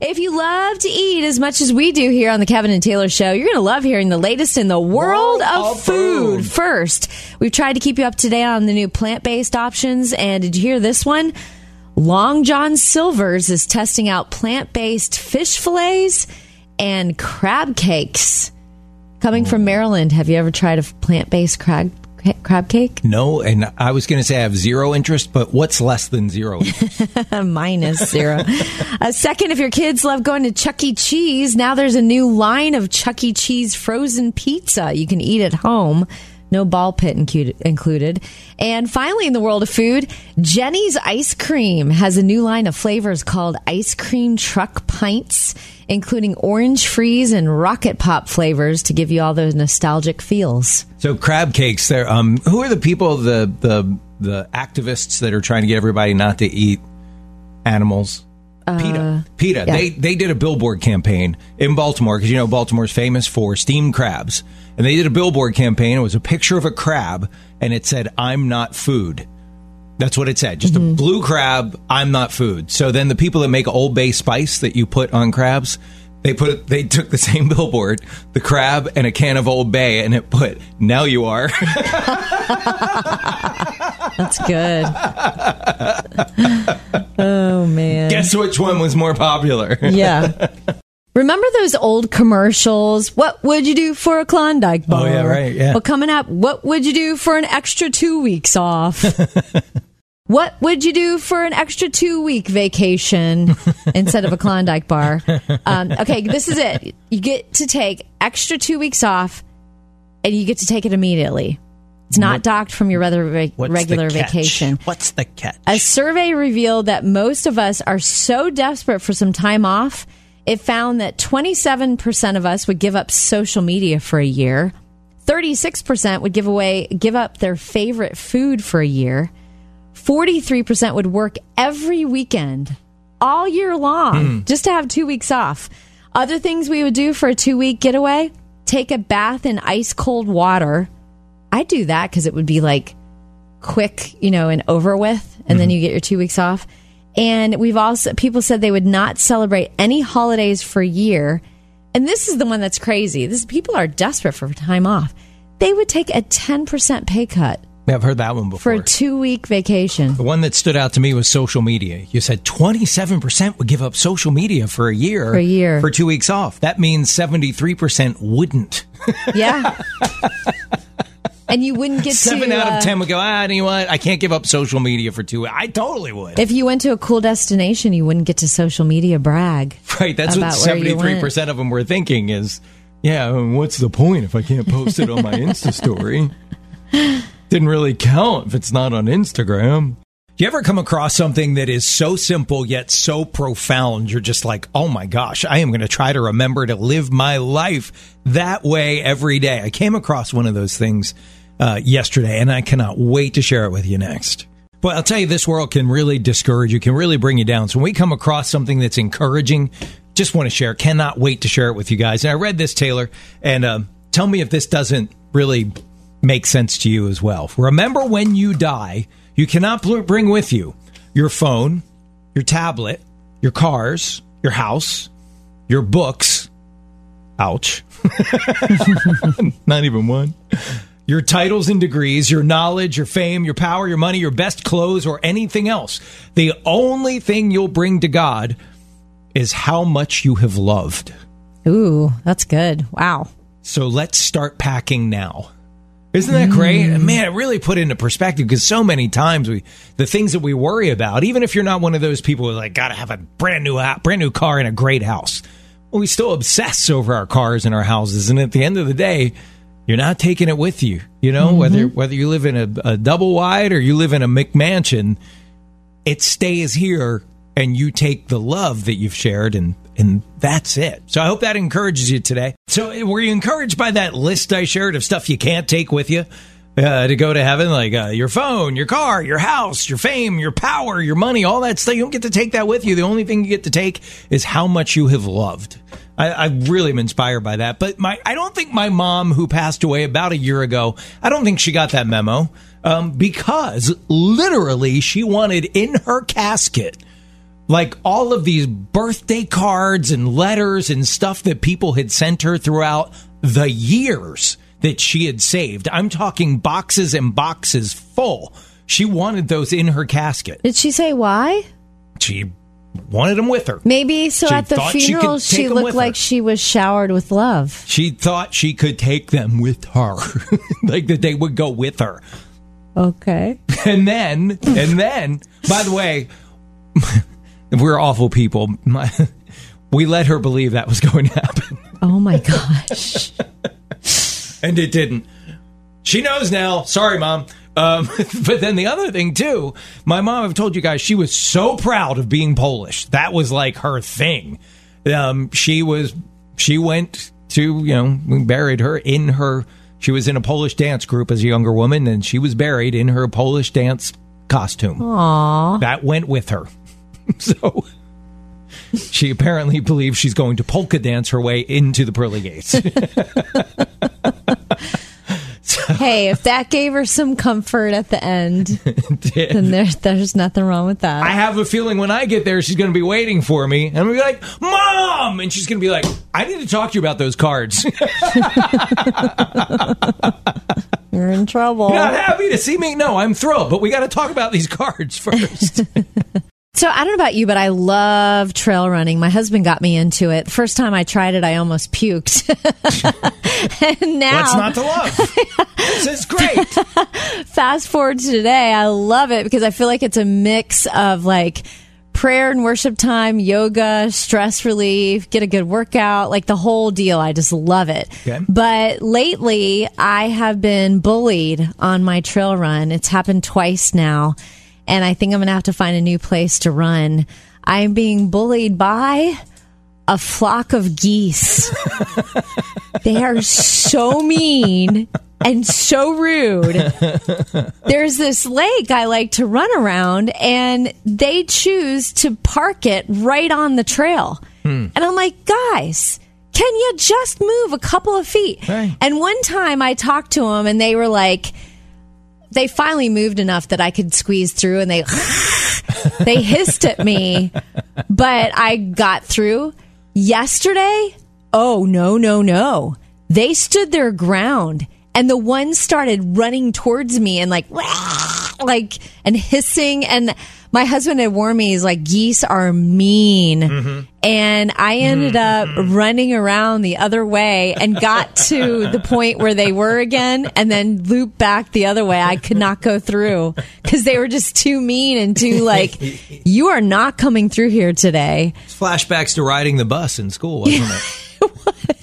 If you love to eat as much as we do here on the Kevin and Taylor Show, you're going to love hearing the latest in the world, World of, of food. food. First, we've tried to keep you up to date on the new plant based options. And did you hear this one? Long John Silver's is testing out plant based fish fillets and crab cakes. Coming from mm. Maryland, have you ever tried a plant based crab, crab cake? No, and I was going to say I have zero interest, but what's less than zero? minus zero. uh, second, if your kids love going to Chuck E. Cheese, now there's a new line of Chuck E. Cheese frozen pizza you can eat at home. No ball pit included. And finally, in the world of food, Jeni's Ice Cream has a new line of flavors called Ice Cream Truck Pints, including orange freeze and rocket pop flavors to give you all those nostalgic feels. so crab cakes. There. Um, who are the people? The the the activists that are trying to get everybody not to eat animals. PETA. PETA. Uh, yeah. They they did a billboard campaign in Baltimore because you know Baltimore's famous for steamed crabs, and they did a billboard campaign. It was a picture of a crab, and it said, "I'm not food." That's what it said. Just Mm-hmm. a blue crab. I'm not food. So then the people that make Old Bay spice that you put on crabs, they put they took the same billboard, the crab and a can of Old Bay, and it put "Now you are." That's good. oh, man. Guess which one was more popular? Yeah. Remember those old commercials? What would you do for a Klondike bar? Oh, yeah, right, yeah. Well, coming up, what would you do for an extra two weeks off? what would you do for an extra two week vacation instead of a Klondike bar? Um, okay, this is it. You get to take extra two weeks off and you get to take it immediately. It's not docked from your regular vacation. What's the catch? A survey revealed that most of us are so desperate for some time off. It found that 27% of us would give up social media for a year. 36% would give away give up their favorite food for a year. 43% would work every weekend all year long hmm. just to have 2 weeks off. Other things we would do for a 2-week getaway, take a bath in ice cold water. I do that cuz it would be like quick, you know, and over with, and then mm-hmm. you get your two weeks off. And we've also, people said they would not celebrate any holidays for a year. And this is the one that's crazy. This people are desperate for time off. They would take a 10% pay cut Yeah, I've heard that one before. for a two week vacation. the one that stood out to me was social media. You said 27% would give up social media for a year. For a year. For two weeks off. That means 73% wouldn't. Yeah. and you wouldn't get Seven to. out uh, of 10 would go, ah, you know what? I can't give up social media for two. I totally would. If you went to a cool destination, you wouldn't get to social media brag. right. That's what about where 73% of them were thinking is, yeah, what's the point if I can't post it on my Insta story? Didn't really count if it's not on Instagram. You ever come across something that is so simple yet so profound? You're just like, oh my gosh, I am going to try to remember to live my life that way every day. I came across one of those things uh, yesterday, and I cannot wait to share it with you next. Well, I'll tell you, this world can really discourage you, can really bring you down. So when we come across something that's encouraging, just want to share. Cannot wait to share it with you guys. And I read this, Taylor, and um, tell me if this doesn't really make sense to you as well. Remember when you die, you cannot bring with you your phone, your tablet, your cars, your house, your books. Ouch. Not even one. Your titles and degrees, your knowledge, your fame, your power, your money, your best clothes, or anything else. The only thing you'll bring to God is how much you have loved. Ooh, that's good. Wow. So let's start packing now. Isn't that great? Mm. Man, it really put into perspective because so many times we, the things that we worry about, even if you're not one of those people who's like, gotta have a brand new, brand new car and a great house. Well, we still obsess over our cars and our houses. And at the end of the day, you're not taking it with you. You know, mm-hmm. whether, whether you live in a, a double wide or you live in a McMansion, it stays here and you take the love that you've shared and and that's it. So I hope that encourages you today. So were you encouraged by that list I shared of stuff you can't take with you uh, to go to heaven, like uh, your phone, your car, your house, your fame, your power, your money, all that stuff? You don't get to take that with you. The only thing you get to take is how much you have loved. I, I really am inspired by that. But my, I don't think my mom, who passed away about a year ago, I don't think she got that memo um, because literally she wanted in her casket like all of these birthday cards and letters and stuff that people had sent her throughout the years that she had saved. I'm talking boxes and boxes full. She wanted those in her casket. Did she say why? She wanted them with her. Maybe so She at the thought she funeral she, looked like her. she was showered with love. She thought she could take them with her, like that they would go with her. Okay. And then, and then, by the way, we're awful people. My, we let her believe that was going to happen, Oh my gosh. and it didn't. She knows now. Sorry, mom. Um, but then the other thing too, my mom. I've told you guys she was so proud of being Polish. That was like her thing. Um, she was. She went to you know we buried her in her. She was in a Polish dance group as a younger woman, and she was buried in her Polish dance costume. Aw. that went with her. so she apparently believes she's going to polka dance her way into the pearly gates. Hey, if that gave her some comfort at the end, then there, there's nothing wrong with that. I have a feeling when I get there, she's going to be waiting for me, and I'm going to be like, "Mom!" and she's going to be like, "I need to talk to you about those cards. You're in trouble. You're not happy to see me? No, I'm thrilled, but we got to talk about these cards first. So I don't know about you, but I love trail running. My husband got me into it. First time I tried it, I almost puked. and now, What's not to love? this is great. fast forward to today, I love it because I feel like it's a mix of like prayer and worship time, yoga, stress relief, get a good workout, like the whole deal. I just love it. Okay. But lately, I have been bullied on my trail run. It's happened twice now, and I think I'm going to have to find a new place to run. I'm being bullied by a flock of geese. they are so mean and so rude. There's this lake I like to run around, and they choose to park it right on the trail. Hmm. And I'm like, guys, can you just move a couple of feet? Right. And one time I talked to them, and they were like, they finally moved enough that I could squeeze through, and they they hissed at me, but I got through. Yesterday, oh no, no, no. They stood their ground and the one started running towards me and like like and hissing. And my husband had warned me he's like geese are mean. Mm-hmm. And i ended mm-hmm. up mm-hmm. running around the other way and got to the point where they were again and then looped back the other way. I could not go through because they were just too mean and too like you are not coming through here today. Flashbacks to riding the bus in school, wasn't it?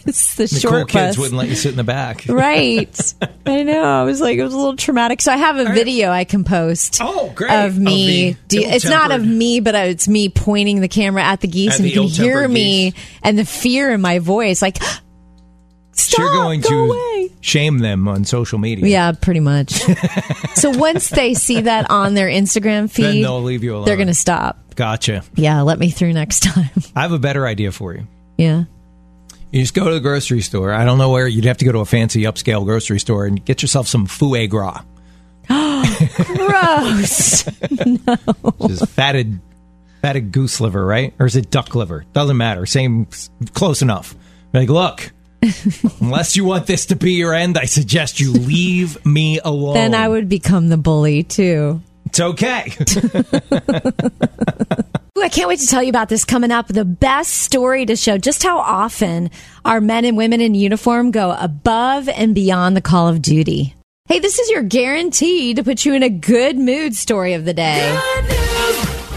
it's the, The short cool kids bus. wouldn't let you sit in the back. right i know i was like it was a little traumatic so i have a video i can post Oh, great. of me Of do- it's not of me but uh, it's me pointing the camera at the geese At and the you can hear me geese. and the fear in my voice like stop You're going go to away shame them on social media. yeah pretty much so once they see that on their instagram feed Then they'll leave you alone. they're gonna stop Gotcha. yeah let me through next time I have a better idea for you. yeah You just go to the grocery store. I don't know where. You'd have to go to a fancy upscale grocery store and get yourself some foie gras. gross Which is fatted, fatted goose liver, right? Or is it duck liver? Doesn't matter. Same, close enough. Like, look, unless you want this to be your end, I suggest you leave me alone. then i would become the bully too It's okay. Ooh, I can't wait to tell you about this coming up. The best story to show just how often our men and women in uniform go above and beyond the call of duty. Hey, this is your guarantee to put you in a good mood story of the day.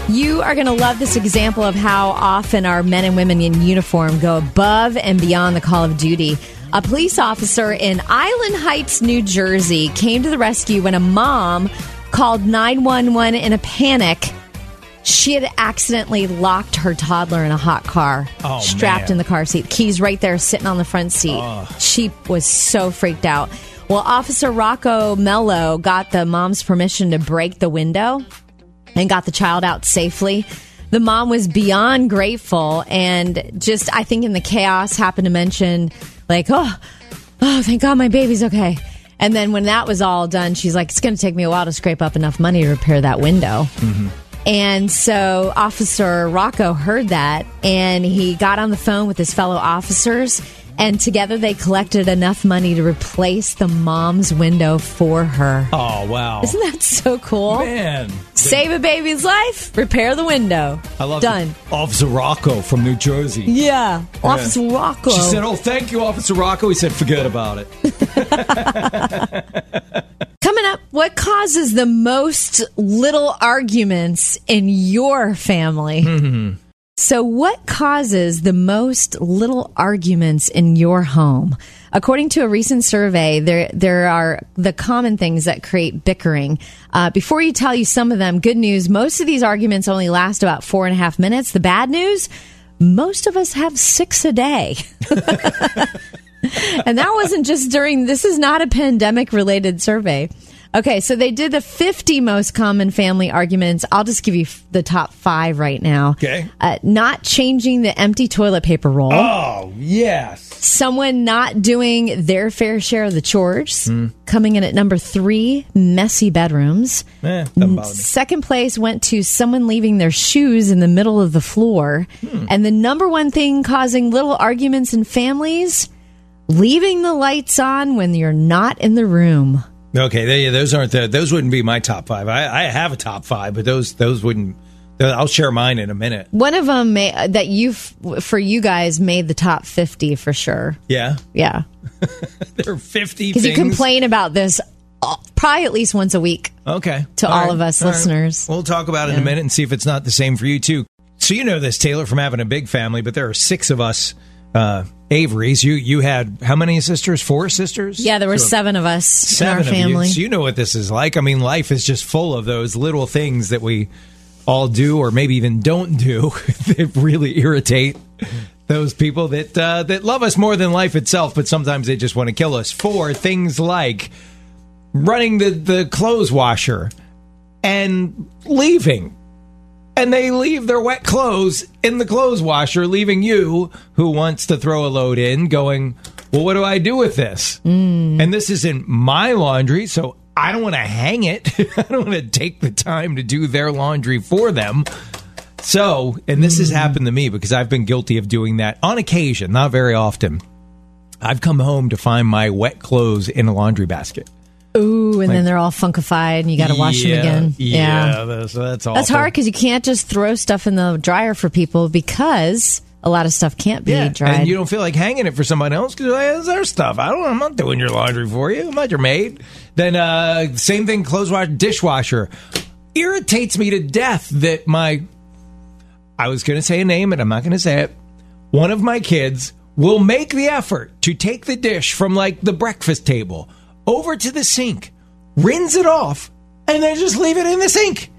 You are going to love this example of how often our men and women in uniform go above and beyond the call of duty. A police officer in Island Heights, New Jersey came to the rescue when a mom called 911 in a panic. She had accidentally locked her toddler in a hot car, Oh, strapped man. in the car seat. Keys right there, sitting on the front seat. She was so freaked out. Well, Officer Rocco Mello got the mom's permission to break the window and got the child out safely. The mom was beyond grateful and just, I think, in the chaos, happened to mention, like, oh, oh, thank God my baby's okay. And then when that was all done, she's like, it's going to take me a while to scrape up enough money to repair that window. Mm-hmm. And so Officer Rocco heard that and he got on the phone with his fellow officers and together they collected enough money to replace the mom's window for her. Oh, wow. Isn't that so cool? Man. Save a baby's life, repair the window. I love Done. it. Officer Rocco from New Jersey. Yeah. Officer Rocco. She said, Oh, thank you, Officer Rocco. He said, Forget about it. Coming up, what causes the most little arguments in your family? Mm-hmm. So, what causes the most little arguments in your home? According to a recent survey, there there are the common things that create bickering. Uh, before you tell you some of them, good news: most of these arguments only last about four and a half minutes. The bad news: most of us have six a day. and that wasn't just during this is not a pandemic related survey okay so they did the 50 most common family arguments i'll just give you the top five right now Okay. uh, not changing the empty toilet paper roll Oh, yes. someone not doing their fair share of the chores coming in at number three messy bedrooms Eh. Second place went to someone leaving their shoes in the middle of the floor. And the number one thing causing little arguments in families leaving the lights on when you're not in the room. Okay, they, those aren't the, those wouldn't be my top five. I, I have a top five, but those those wouldn't. I'll share mine in a minute. One of them may, that you for you guys made the top 50 for sure. Yeah, Yeah. there are fifty. Because you complain about this uh, probably at least once a week. Okay, to all of us All right. listeners. We'll talk about it in a minute and see if it's not the same for you too. So you know this, Taylor, from having a big family, but there are six of us. Uh, Averys, you you had how many sisters? Four sisters? Yeah, there were So- seven of us seven in our family. you. So you know what this is like. I mean, life is just full of those little things that we all do, or maybe even don't do, that really irritate those people that uh, that love us more than life itself. But sometimes they just want to kill us for things like running the the clothes washer and leaving. And they leave their wet clothes in the clothes washer, leaving you, who wants to throw a load in, going, Well, what do I do with this? Mm. And this isn't my laundry, so I don't want to hang it. I don't want to take the time to do their laundry for them. So, and this has mm. happened to me because I've been guilty of doing that on occasion, not very often. I've come home to find my wet clothes in a laundry basket. Ooh, and then they're all funkified and you got to wash Yeah, them again. Yeah, that's, that's awful. That's hard because you can't just throw stuff in the dryer for people because a lot of stuff can't be Yeah, dried. and you don't feel like hanging it for somebody else because hey, it's their stuff. I don't. I'm not doing your laundry for you. I'm not your maid. Then uh, same thing. Clothes wash, dishwasher irritates me to death that my. I was going to say a name, and I'm not going to say it. One of my kids will make the effort to take the dish from like the breakfast table over to the sink, rinse it off, and then just leave it in the sink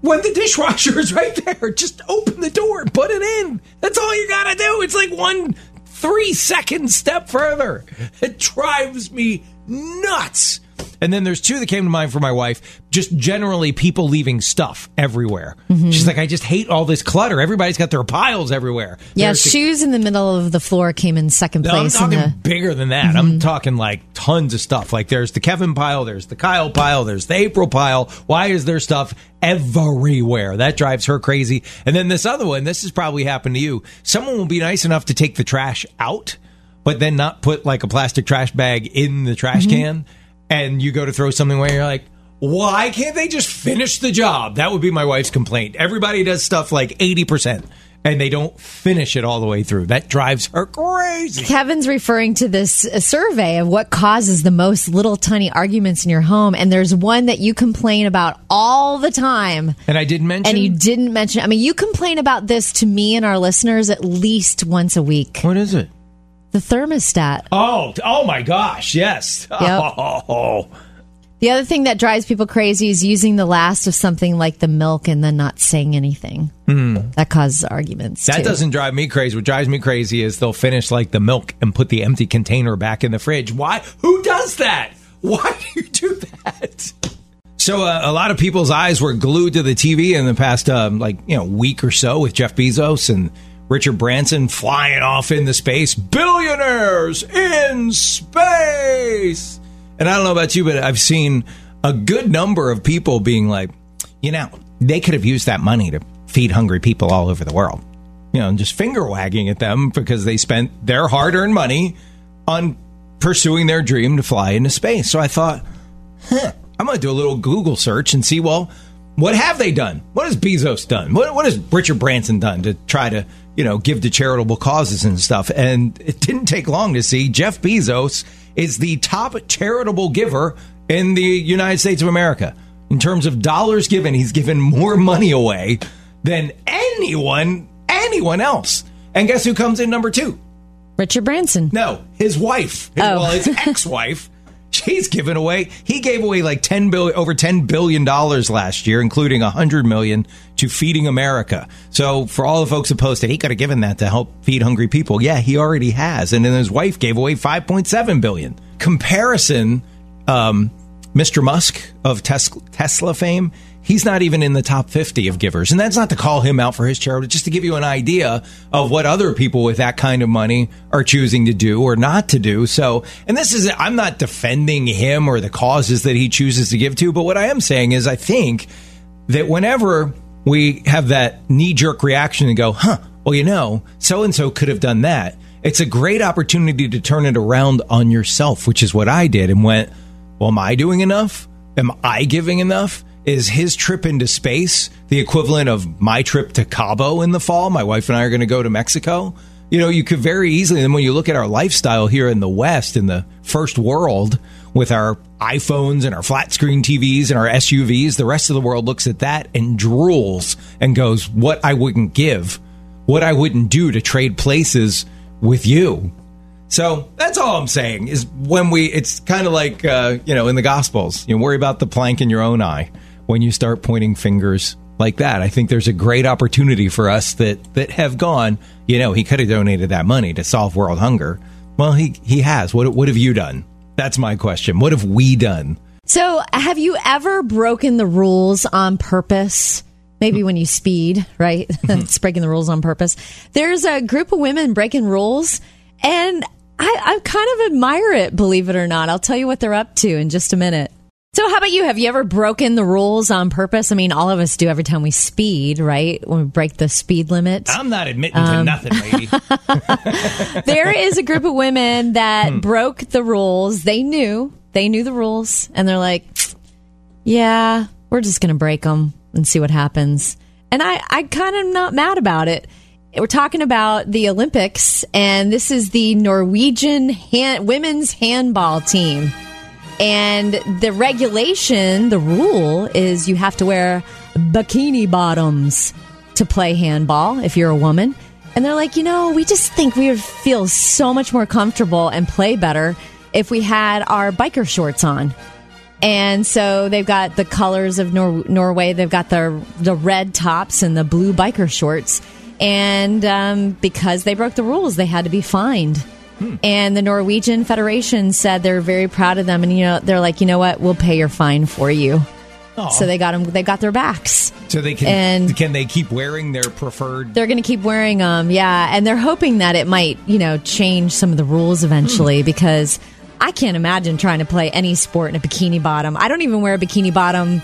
when the dishwasher is right there. Just open the door put it in. That's all you gotta do. It's like one three second step further. It drives me nuts. And then there's two that came to mind for my wife. Just generally people leaving stuff everywhere. Mm-hmm. She's like, I just hate all this clutter. Everybody's got their piles everywhere. yeah, There's the- shoes in the middle of the floor came in second no, I'm place. talking the, bigger than that. I'm mm-hmm. talking like tons of stuff. Like there's the Kevin pile, there's the Kyle pile, there's the April pile. Why is there stuff everywhere? That drives her crazy. And then this other one, this has probably happened to you. Someone will be nice enough to take the trash out, but then not put like a plastic trash bag in the trash mm-hmm. can. And you go to throw something away, you're like, why can't they just finish the job? That would be my wife's complaint. Everybody does stuff like 80% and they don't finish it all the way through. That drives her crazy. Kevin's referring to this uh, survey of what causes the most little tiny arguments in your home, and there's one that you complain about all the time. And I didn't mention. And you didn't mention. I mean, you complain about this to me and our listeners at least once a week. what is it? The thermostat. Oh, oh my gosh! Yes. Oh, The other thing that drives people crazy is using the last of something like the milk and then not saying anything. That causes arguments. That too. doesn't drive me crazy. What drives me crazy is they'll finish like the milk and put the empty container back in the fridge. Why? Who does that? Why do you do that? So uh, a lot of people's eyes were glued to the TV in the past, um, like you know, week or so with Jeff Bezos and Richard Branson flying off into space, billionaires in space. And I don't know about you, but I've seen a good number of people being like, you know, they could have used that money to feed hungry people all over the world. You know, just finger wagging at them because they spent their hard earned money on pursuing their dream to fly into space. So I thought, huh, I'm going to do a little Google search and see, well, what have they done? What has Bezos done? What, what has Richard Branson done to try to, you know, give to charitable causes and stuff? And it didn't take long to see Jeff Bezos is the top charitable giver in the United States of America. In terms of dollars given, he's given more money away than anyone, anyone else. And guess who comes in number two? Richard Branson. No, his wife. His, Oh. Well, his ex-wife. She's given away. He gave away like ten billion, over ten billion dollars last year, including a hundred million to Feeding America. So for all the folks that posted, he could have given that to help feed hungry people. Yeah, he already has, and then his wife gave away five point seven billion. Comparison, um, Mr. Musk of Tes- Tesla fame, he's not even in the top 50 of givers. And that's not to call him out for his charity, just to give you an idea of what other people with that kind of money are choosing to do or not to do. So, and this is, I'm not defending him or the causes that he chooses to give to, but what I am saying is I think that whenever we have that knee jerk reaction and go, huh, well, you know, so and so could have done that. It's a great opportunity to turn it around on yourself, which is what I did and went, well, am I doing enough? Am I giving enough? Is his trip into space the equivalent of my trip to Cabo in the fall? My wife and I are going to go to Mexico. You know, you could very easily, and when you look at our lifestyle here in the West, in the first world, with our iPhones and our flat screen TVs and our SUVs, the rest of the world looks at that and drools and goes, What I wouldn't give, what I wouldn't do to trade places with you. So that's all I'm saying is when we, it's kind of like, uh, you know, in the Gospels, you worry about the plank in your own eye when you start pointing fingers like that. I think there's a great opportunity for us that, that have gone, you know, he could have donated that money to solve world hunger. Well, he, he has. What, what have you done? That's my question. What have we done? So, have you ever broken the rules on purpose? Maybe when you speed, right? Mm-hmm. it's breaking the rules on purpose. There's a group of women breaking rules, and I, I kind of admire it, believe it or not. I'll tell you what they're up to in just a minute. So, how about you? Have you ever broken the rules on purpose? I mean, all of us do every time we speed, right? When we break the speed limit. I'm not admitting to um, nothing, lady. there is a group of women that hmm. broke the rules. They knew, they knew the rules, and they're like, "Yeah, we're just going to break them and see what happens." And I, I kind of not mad about it. We're talking about the Olympics, and this is the Norwegian hand, women's handball team. And the regulation, the rule is you have to wear bikini bottoms to play handball if you're a woman. And they're like, you know, we just think we would feel so much more comfortable and play better if we had our biker shorts on. And so they've got the colors of Nor- Norway. They've got the the red tops and the blue biker shorts. And um, because they broke the rules, they had to be fined. And the Norwegian Federation said they're very proud of them, and you know they're like, you know what, we'll pay your fine for you. So they got them. They got their backs. so they can, And- can they keep wearing their preferred They're going to keep wearing them, yeah, and they're hoping that it might, you know, change some of the rules eventually hmm. because I can't imagine trying to play any sport in a bikini bottom. I don't even wear a bikini bottom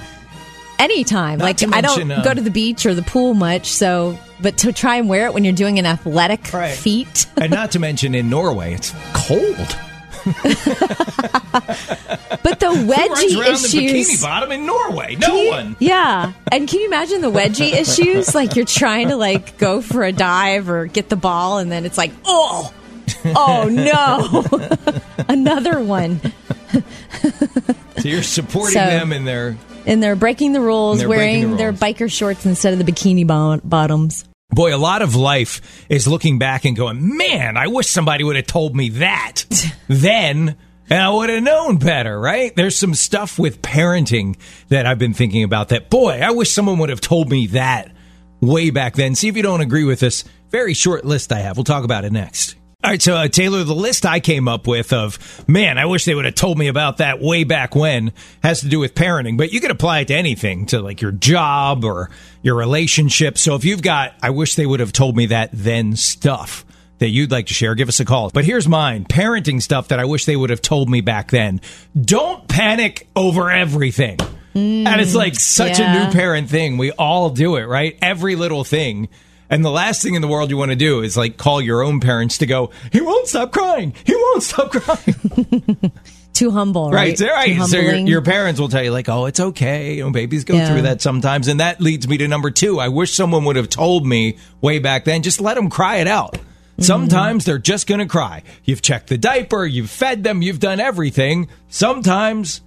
anytime. Not like I don't uh, go to the beach or the pool much, so but to try and wear it when you're doing an athletic Right. feat. and not to mention in Norway, it's cold. But the Who runs wedgie around the bikini issues. bottom in Norway? No you- one. Yeah. And can you imagine the wedgie issues? Like you're trying to like go for a dive or get the ball and then it's like, oh, oh no. Another one. So you're supporting So- them in their. And they're breaking the rules, breaking wearing the their biker shorts instead of the bikini bo- bottoms. Boy, a lot of life is looking back and going, man, I wish somebody would have told me that then. And I would have known better, right? There's some stuff with parenting that I've been thinking about that, boy, I wish someone would have told me that way back then. See if you don't agree with this very short list I have. We'll talk about it next. All right, so uh, Taylor, the list I came up with of, man, I wish they would have told me about that way back when has to do with parenting, but you can apply it to anything, to like your job or your relationship. So if you've got, I wish they would have told me that then stuff that you'd like to share, give us a call. But here's mine parenting stuff that I wish they would have told me back then. Don't panic over everything. and it's like such yeah. a new parent thing. We all do it, right? Every little thing. And the last thing in the world you want to do is like call your own parents to go, he won't stop crying. He won't stop crying. Too humble, Right, right? right. Too So your, your parents will tell you, like, oh, it's okay. You know, babies go Yeah. through that sometimes. And that leads me to number two. I wish someone would have told me way back then, just let them cry it out. Mm-hmm. Sometimes they're just going to cry. You've checked the diaper, you've fed them, you've done everything. Sometimes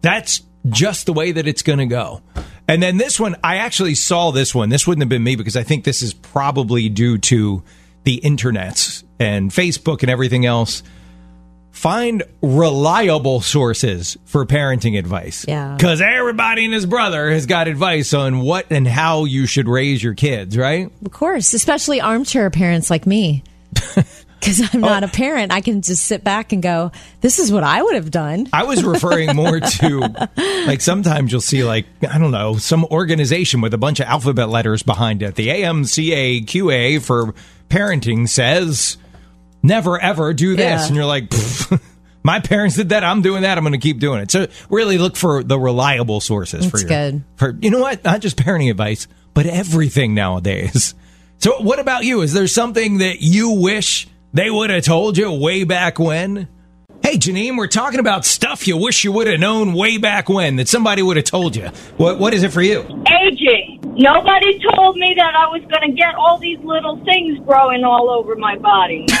that's just the way that it's going to go. And then this one, I actually saw this one. This wouldn't have been me because I think this is probably due to the internets and Facebook and everything else. Find reliable sources for parenting advice. Yeah. Because everybody and his brother has got advice on what and how you should raise your kids, right? Of course, especially armchair parents like me. Because I'm oh. not a parent. I can just sit back and go, this is what I would have done. I was referring more to like sometimes you'll see like I don't know some organization with a bunch of alphabet letters behind it. The AMCAQA for parenting says never ever do this, Yeah. and you're like. My parents did that. I'm doing that. I'm going to keep doing it. So really look for the reliable sources for That's your good. for you know what? Not just parenting advice, but everything nowadays. So what about you? Is there something that you wish they would have told you way back when? Hey, Janine, we're talking about stuff you wish you would have known way back when that somebody would have told you. What What is it for you? Aging. Nobody told me that I was going to get all these little things growing all over my body.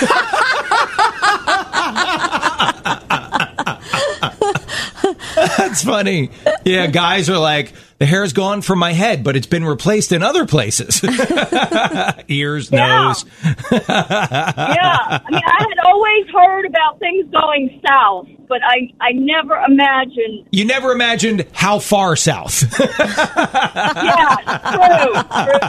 That's funny. Yeah, guys are like, the hair's gone from my head, but it's been replaced in other places. Ears, Yeah. nose. yeah. I mean, I had always heard about things going south, but I, I never imagined. You never imagined how far south. Yeah,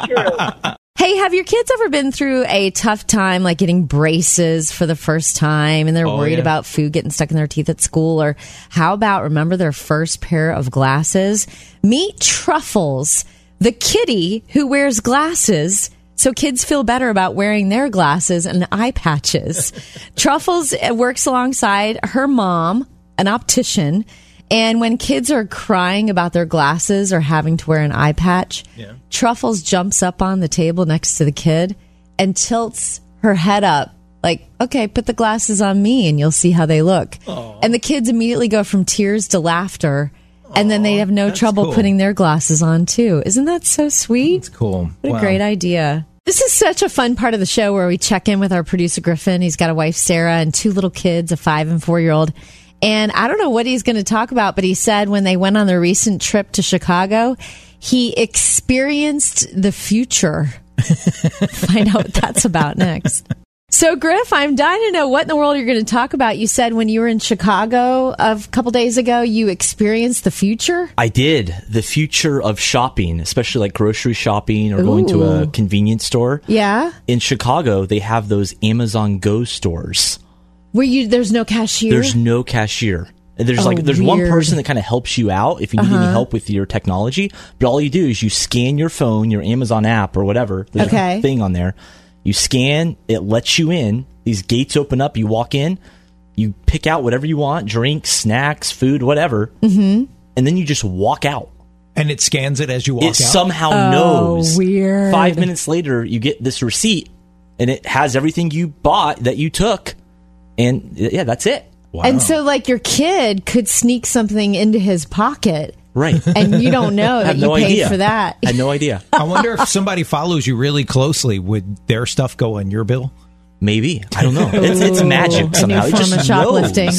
true, true, true. Hey, have your kids ever been through a tough time, like getting braces for the first time and they're Oh, worried yeah. about food getting stuck in their teeth at school? Or how about remember their first pair of glasses? Meet Truffles, the kitty who wears glasses. So kids feel better about wearing their glasses and eye patches. Truffles uh, works alongside her mom, an optician. And when kids are crying about their glasses or having to wear an eye patch, Yeah. Truffles jumps up on the table next to the kid and tilts her head up, like, okay, put the glasses on me and you'll see how they look. And the kids immediately go from tears to laughter. And then they have no trouble cool. putting their glasses on too. Isn't that so sweet? It's cool. What Wow. a great idea. This is such a fun part of the show where we check in with our producer Griffin. He's got a wife Sarah and two little kids, a five and four year old. And I don't know what he's going to talk about, but he said when they went on their recent trip to Chicago, he experienced the future. Find out what that's about next. So, Griff, I'm dying to know what in the world you're going to talk about. You said when you were in Chicago a couple days ago, you experienced the future. I did. The future of shopping, especially like grocery shopping or going to a convenience store. Yeah, In Chicago, they have those Amazon Go stores. Where you there's no cashier. There's no cashier. There's Oh, like there's one weird. Uh-huh. person that kind of helps you out if you need any help with your technology. But all you do is you scan your phone, your Amazon app or whatever. There's Okay. a thing on there. You scan, it lets you in. These gates open up. You walk in. You pick out whatever you want: drinks, snacks, food, whatever. Mm-hmm. And then you just walk out. And it scans it as you walk it out. somehow Oh, knows. weird. Five minutes later, you get this receipt, and it has everything you bought that you took, and yeah, that's it. wow. And so, like, your kid could sneak something into his pocket, Right. and you don't know that have you no paid idea. for that. I had no idea. I wonder if somebody follows you really closely, would their stuff go on your bill? Maybe I don't know. It's, it's magic somehow. It just of shoplifting.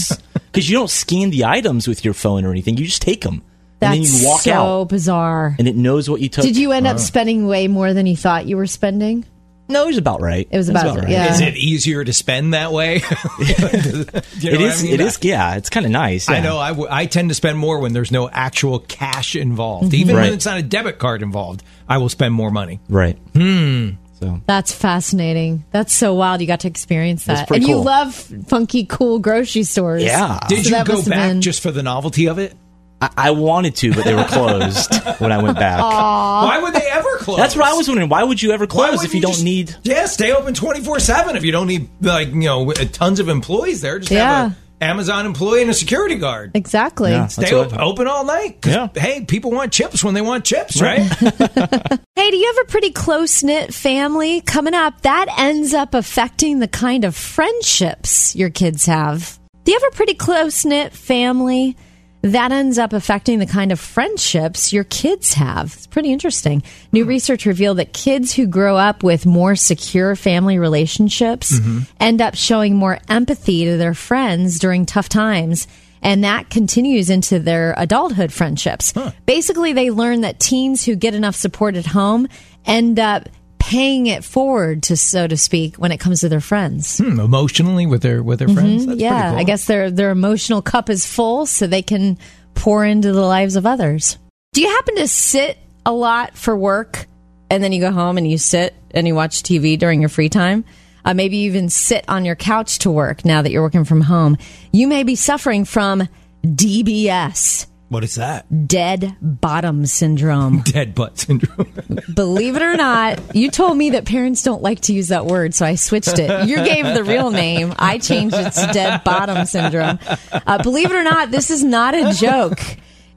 because you don't scan the items with your phone or anything. You just take them That's and then you walk so out, bizarre. and it knows what you took. Did you end up spending way more than you thought you were spending? No, it was about right. It was about- right. yeah. Is it easier to spend that way? You know It what is. I mean? It is. Yeah, it's kind of nice. I yeah. know. I, w- I tend to spend more when there's no actual cash involved. Even Right. when it's not a debit card involved, I will spend more money. Right. Hmm. So That's fascinating. That's so wild. You got to experience that, pretty and you love funky, cool grocery stores. Yeah. Did So you go back been- just for the novelty of it? I, I wanted to, but they were closed when I went back. Why would they ever close? That's what I was wondering. Why would you ever Why close wouldn't if you, don't just- need? Yeah, stay open twenty four seven if you don't need like you know uh, tons of employees there. Just Yeah. have a Amazon employee and a security guard. Exactly. Yeah. Stay That's op- what- open all night. 'cause, Yeah. Hey, people want chips when they want chips, right? Hey, do you have a pretty close knit family coming up? That ends up affecting the kind of friendships your kids have. Do you have a pretty close knit family? That ends up affecting the kind of friendships your kids have. It's pretty interesting. New hmm. research revealed that kids who grow up with more secure family relationships mm-hmm. end up showing more empathy to their friends during tough times. And that continues into their adulthood friendships. Basically, they learn that teens who get enough support at home end up paying it forward to so to speak when it comes to their friends. Hmm, emotionally with their with their friends. That's yeah, cool. I guess their their emotional cup is full so they can pour into the lives of others. Do you happen to sit a lot for work and then you go home and you sit and you watch TV during your free time? Uh, maybe you even sit on your couch to work now that you're working from home. You may be suffering from DBS, What is that? dead bottom syndrome. Dead butt syndrome. Believe it or not, you told me that parents don't like to use that word, so I switched it. You gave the real name. I changed it to dead bottom syndrome. Uh, believe it or not, this is not a joke.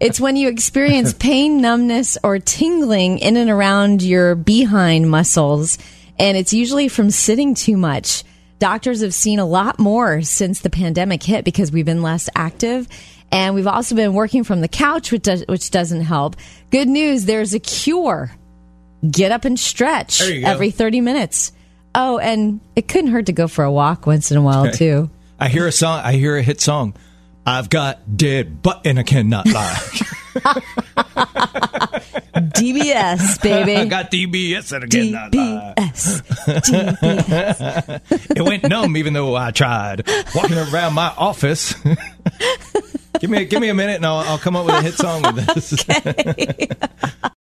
It's when you experience pain, numbness, or tingling in and around your behind muscles, and it's usually from sitting too much. Doctors have seen a lot more since the pandemic hit because we've been less active. And we've also been working from the couch, which, does, which doesn't help. Good news, there's a cure. Get up and stretch There you go. every 30 minutes. Oh, and it couldn't hurt to go for a walk once in a while, too. I hear a song. I hear a hit song. I've got dead butt and I cannot lie. DBS, baby. I got DBS and I cannot lie. DBS. It went numb even though I tried. Walking around my office. give me give me a minute and I'll, I'll come up with a hit song with this.